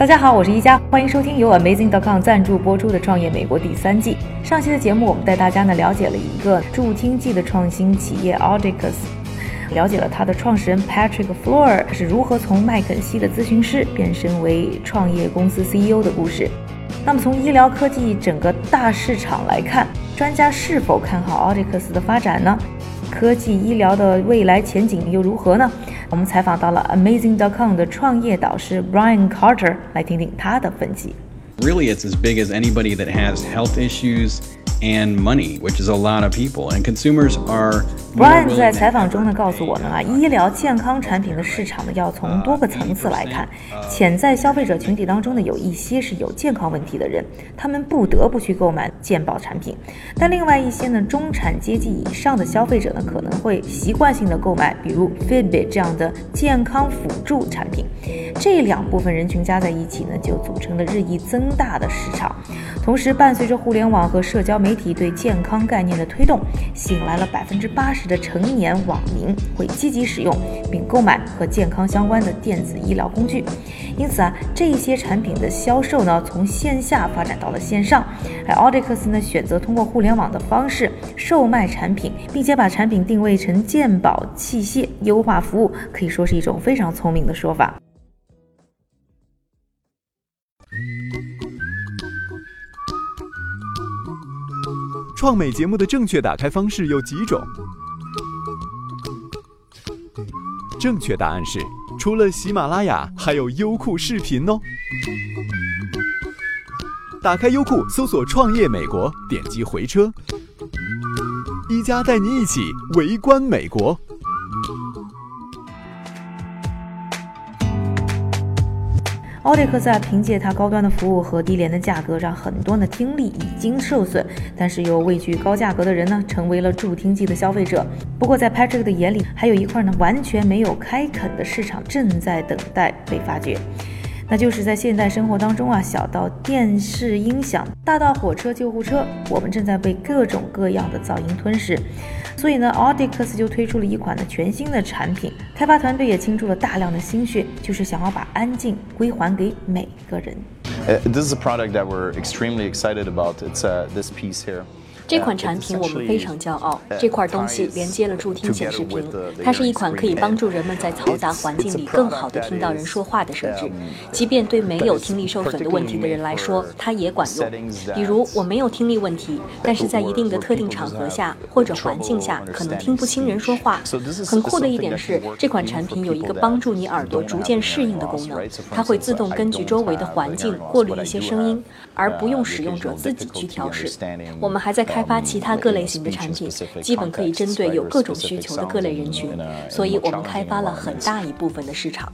大家好，我是一加，欢迎收听由 Amazing.com 赞助播出的《创业美国》第三季。上期的节目，我们带大家呢了解了一个助听器的创新企业 Audicus，了解了它的创始人 Patrick Floor 是如何从麦肯锡的咨询师变身为创业公司 CEO 的故事。那么从医疗科技整个大市场来看，专家是否看好 Audicus 的发展呢？科技医疗的未来前景又如何呢？我们采访到了 Amazing.com 的创业导师 Brian Carter，来听听他的分析。 Really, it's as big as anybody that has health issues And money, which is a lot of people. And consumers are. Brian 在采访中呢告诉我们啊，医疗健康产品的市场呢要从多个层次来看。潜在消费者群体当中呢，有一些是有健康问题的人，他们不得不去购买健保产品；但另外一些呢，中产阶级以上的消费者呢，可能会习惯性的购买，比如 Fitbit 这样的健康辅助产品。这两部分人群加在一起呢，就组成了日益增大的市场。同时，伴随着互联网和社交媒媒体对健康概念的推动，吸引来了百分之八十的成年网民会积极使用并购买和健康相关的电子医疗工具。因此啊，这些产品的销售呢，从线下发展到了线上。而 Audicus 呢，选择通过互联网的方式售卖产品，并且把产品定位成健保器械，优化服务，可以说是一种非常聪明的说法。创美节目的正确打开方式有几种？正确答案是，除了喜马拉雅，还有优酷视频哦。打开优酷，搜索“创业美国”，点击回车，一加带您一起围观美国。奥迪克斯啊，凭借它高端的服务和低廉的价格，让很多的听力已经受损，但是又畏惧高价格的人呢，成为了助听器的消费者。不过，在 Patrick 的眼里，还有一块呢完全没有开垦的市场正在等待被发掘。那就是在现代生活当中啊，小到电视音响，大到火车、救护车，我们正在被各种各样的噪音吞噬。所以呢，Audicus 就推出了一款呢全新的产品，开发团队也倾注了大量的心血，就是想要把安静归还给每个人。Uh, this is a product that we're extremely excited about. It's uh, this piece here. 这款产品我们非常骄傲，这块东西连接了助听显示屏，它是一款可以帮助人们在嘈杂环境里更好地听到人说话的设置。即便对没有听力受损的问题的人来说，它也管用。比如我没有听力问题，但是在一定的特定场合下或者环境下，可能听不清人说话。很酷的一点是，这款产品有一个帮助你耳朵逐渐适应的功能，它会自动根据周围的环境过滤一些声音，而不用使用者自己去调试。我们还在开开发其他各类型的产品，基本可以针对有各种需求的各类人群，所以我们开发了很大一部分的市场。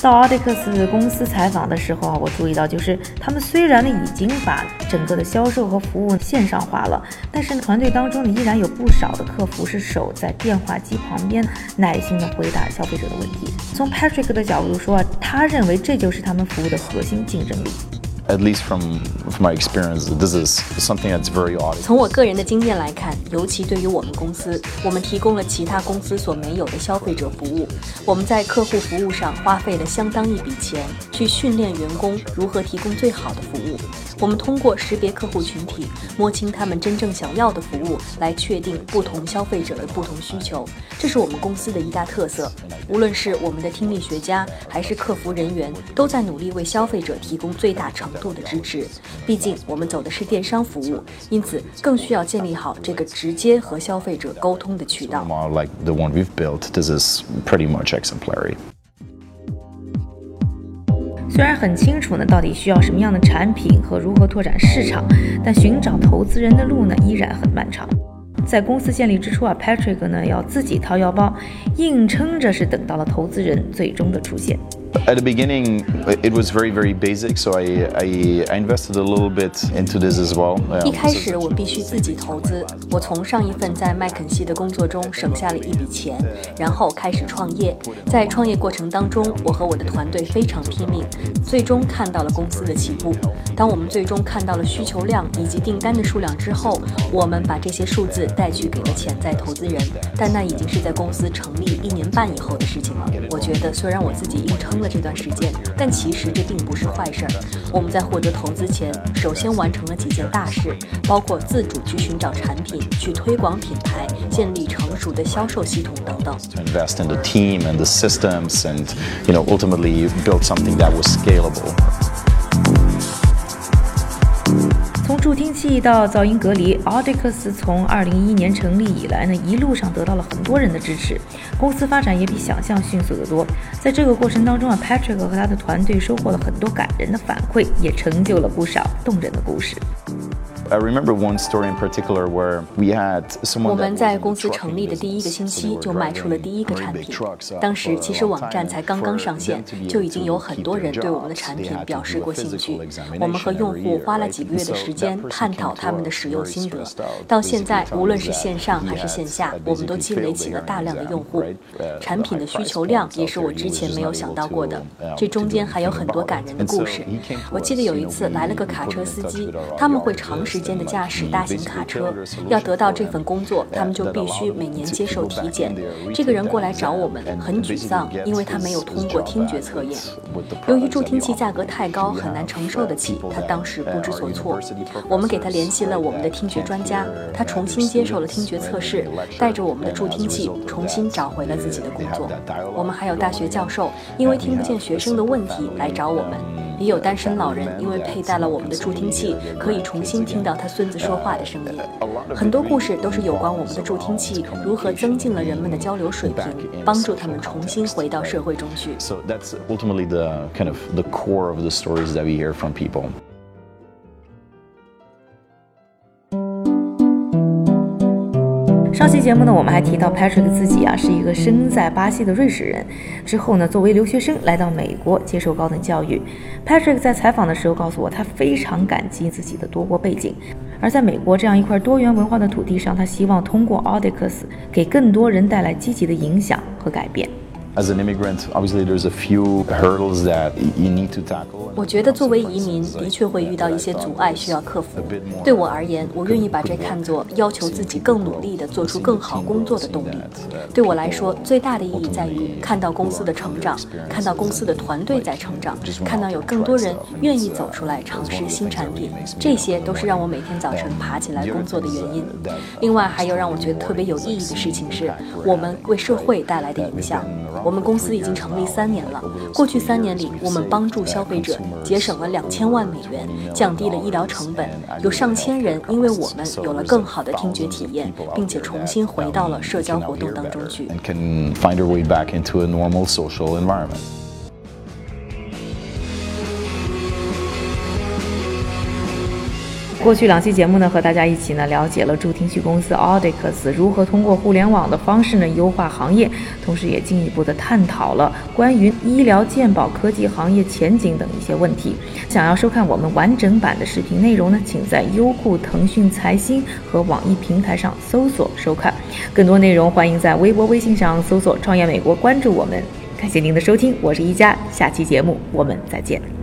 到 Audicus 公司采访的时候啊，我注意到，就是他们虽然呢已经把整个的销售和服务线上化了，但是团队当中呢依然有不少的客服是守在电话机旁边，耐心的回答消费者的问题。从 Patrick 的角度说啊，他认为这就是他们服务的核心竞争力。At least from, my experience, this is something that's very odd. 从我个人的经验来看，尤其对于我们公司，我们提供了其他公司所没有的消费者服务。我们在客户服务上花费了相当一笔钱，去训练员工如何提供最好的服务。我们通过识别客户群体，摸清他们真正想要的服务，来确定不同消费者的不同需求。这是我们公司的一大特色。无论是我们的听力学家，还是客服人员，都在努力为消费者提供最大程度的支持。毕竟我们走的是电商服务，因此更需要建立好这个直接和消费者沟通的渠道。Like the one we've built, this is pretty much exemplary. 虽然很清楚呢，到底需要什么样的产品和如何拓展市场，但寻找投资人的路呢，依然很漫长。在公司建立之初啊，Patrick 呢要自己掏腰包，硬撑着是等到了投资人最终的出现。At the beginning, it was very, very basic, so I, I, I invested a little bit into this as well. 一开始我必须自己投资。我从上一份在麦肯锡的工作中省下了一笔钱，然后开始创业。在创业过程当中，我和我的团队非常拼命，最终看到了公司的起步。当我们最终看到了需求量以及订单的数量之后，我们把这些数字带去给了潜在投资人。但那已经是在公司成立一年半以后的事情了。我觉得，虽然我自己硬撑。了这段时间，但其实这并不是坏事儿。我们在获得投资前，首先完成了几件大事，包括自主去寻找产品、去推广品牌、建立成熟的销售系统等等。To invest in the team and the systems, and you know, ultimately build something that was scalable. 从助听器到噪音隔离，Audix 从二零一一年成立以来呢，一路上得到了很多人的支持，公司发展也比想象迅速得多。在这个过程当中啊，Patrick 和他的团队收获了很多感人的反馈，也成就了不少动人的故事。I remember one story in particular where we had someone. 我们在公司成立的第一个星期就卖出了第一个产品。当时其实网站才刚刚上线，就已经有很多人对我们的产品表示过兴趣。我们和用户花了几个月的时间探讨他们的使用心得。到现在，无论是线上还是线下，我们都积累起了大量的用户。产品的需求量也是我之前没有想到过的。这中间还有很多感人的故事。我记得有一次来了个卡车司机，他们会长时。间的驾驶大型卡车，要得到这份工作，他们就必须每年接受体检。这个人过来找我们，很沮丧，因为他没有通过听觉测验。由于助听器价格太高，很难承受得起，他当时不知所措。我们给他联系了我们的听觉专家，他重新接受了听觉测试，带着我们的助听器重新找回了自己的工作。我们还有大学教授，因为听不见学生的问题来找我们。也有单身老人，因为佩戴了我们的助听器，可以重新听到他孙子说话的声音。很多故事都是有关我们的助听器如何增进了人们的交流水平，帮助他们重新回到社会中去。So that's ultimately the kind of the core of the stories that we hear from people. 上期节目呢，我们还提到 Patrick 自己啊是一个生在巴西的瑞士人，之后呢，作为留学生来到美国接受高等教育。Patrick 在采访的时候告诉我，他非常感激自己的多国背景，而在美国这样一块多元文化的土地上，他希望通过 Audicus 给更多人带来积极的影响和改变。As an immigrant, obviously there's a few hurdles that you need to tackle. 我觉得作为移民，的确会遇到一些阻碍需要克服。对我而言，我愿意把这看作要求自己更努力地做出更好工作的动力。对我来说，最大的意义在于看到公司的成长，看到公司的团队在成长，看到有更多人愿意走出来尝试新产品。这些都是让我每天早晨爬起来工作的原因。另外，还有让我觉得特别有意义的事情是，我们为社会带来的影响。我们公司已经成立三年了。过去三年里，我们帮助消费者节省了两千万美元，降低了医疗成本。有上千人因为我们有了更好的听觉体验，并且重新回到了社交活动当中去。过去两期节目呢，和大家一起呢了解了助听器公司 Audix 如何通过互联网的方式呢优化行业，同时也进一步的探讨了关于医疗健保科技行业前景等一些问题。想要收看我们完整版的视频内容呢，请在优酷、腾讯财经和网易平台上搜索收看。更多内容欢迎在微博、微信上搜索“创业美国”，关注我们。感谢您的收听，我是一加，下期节目我们再见。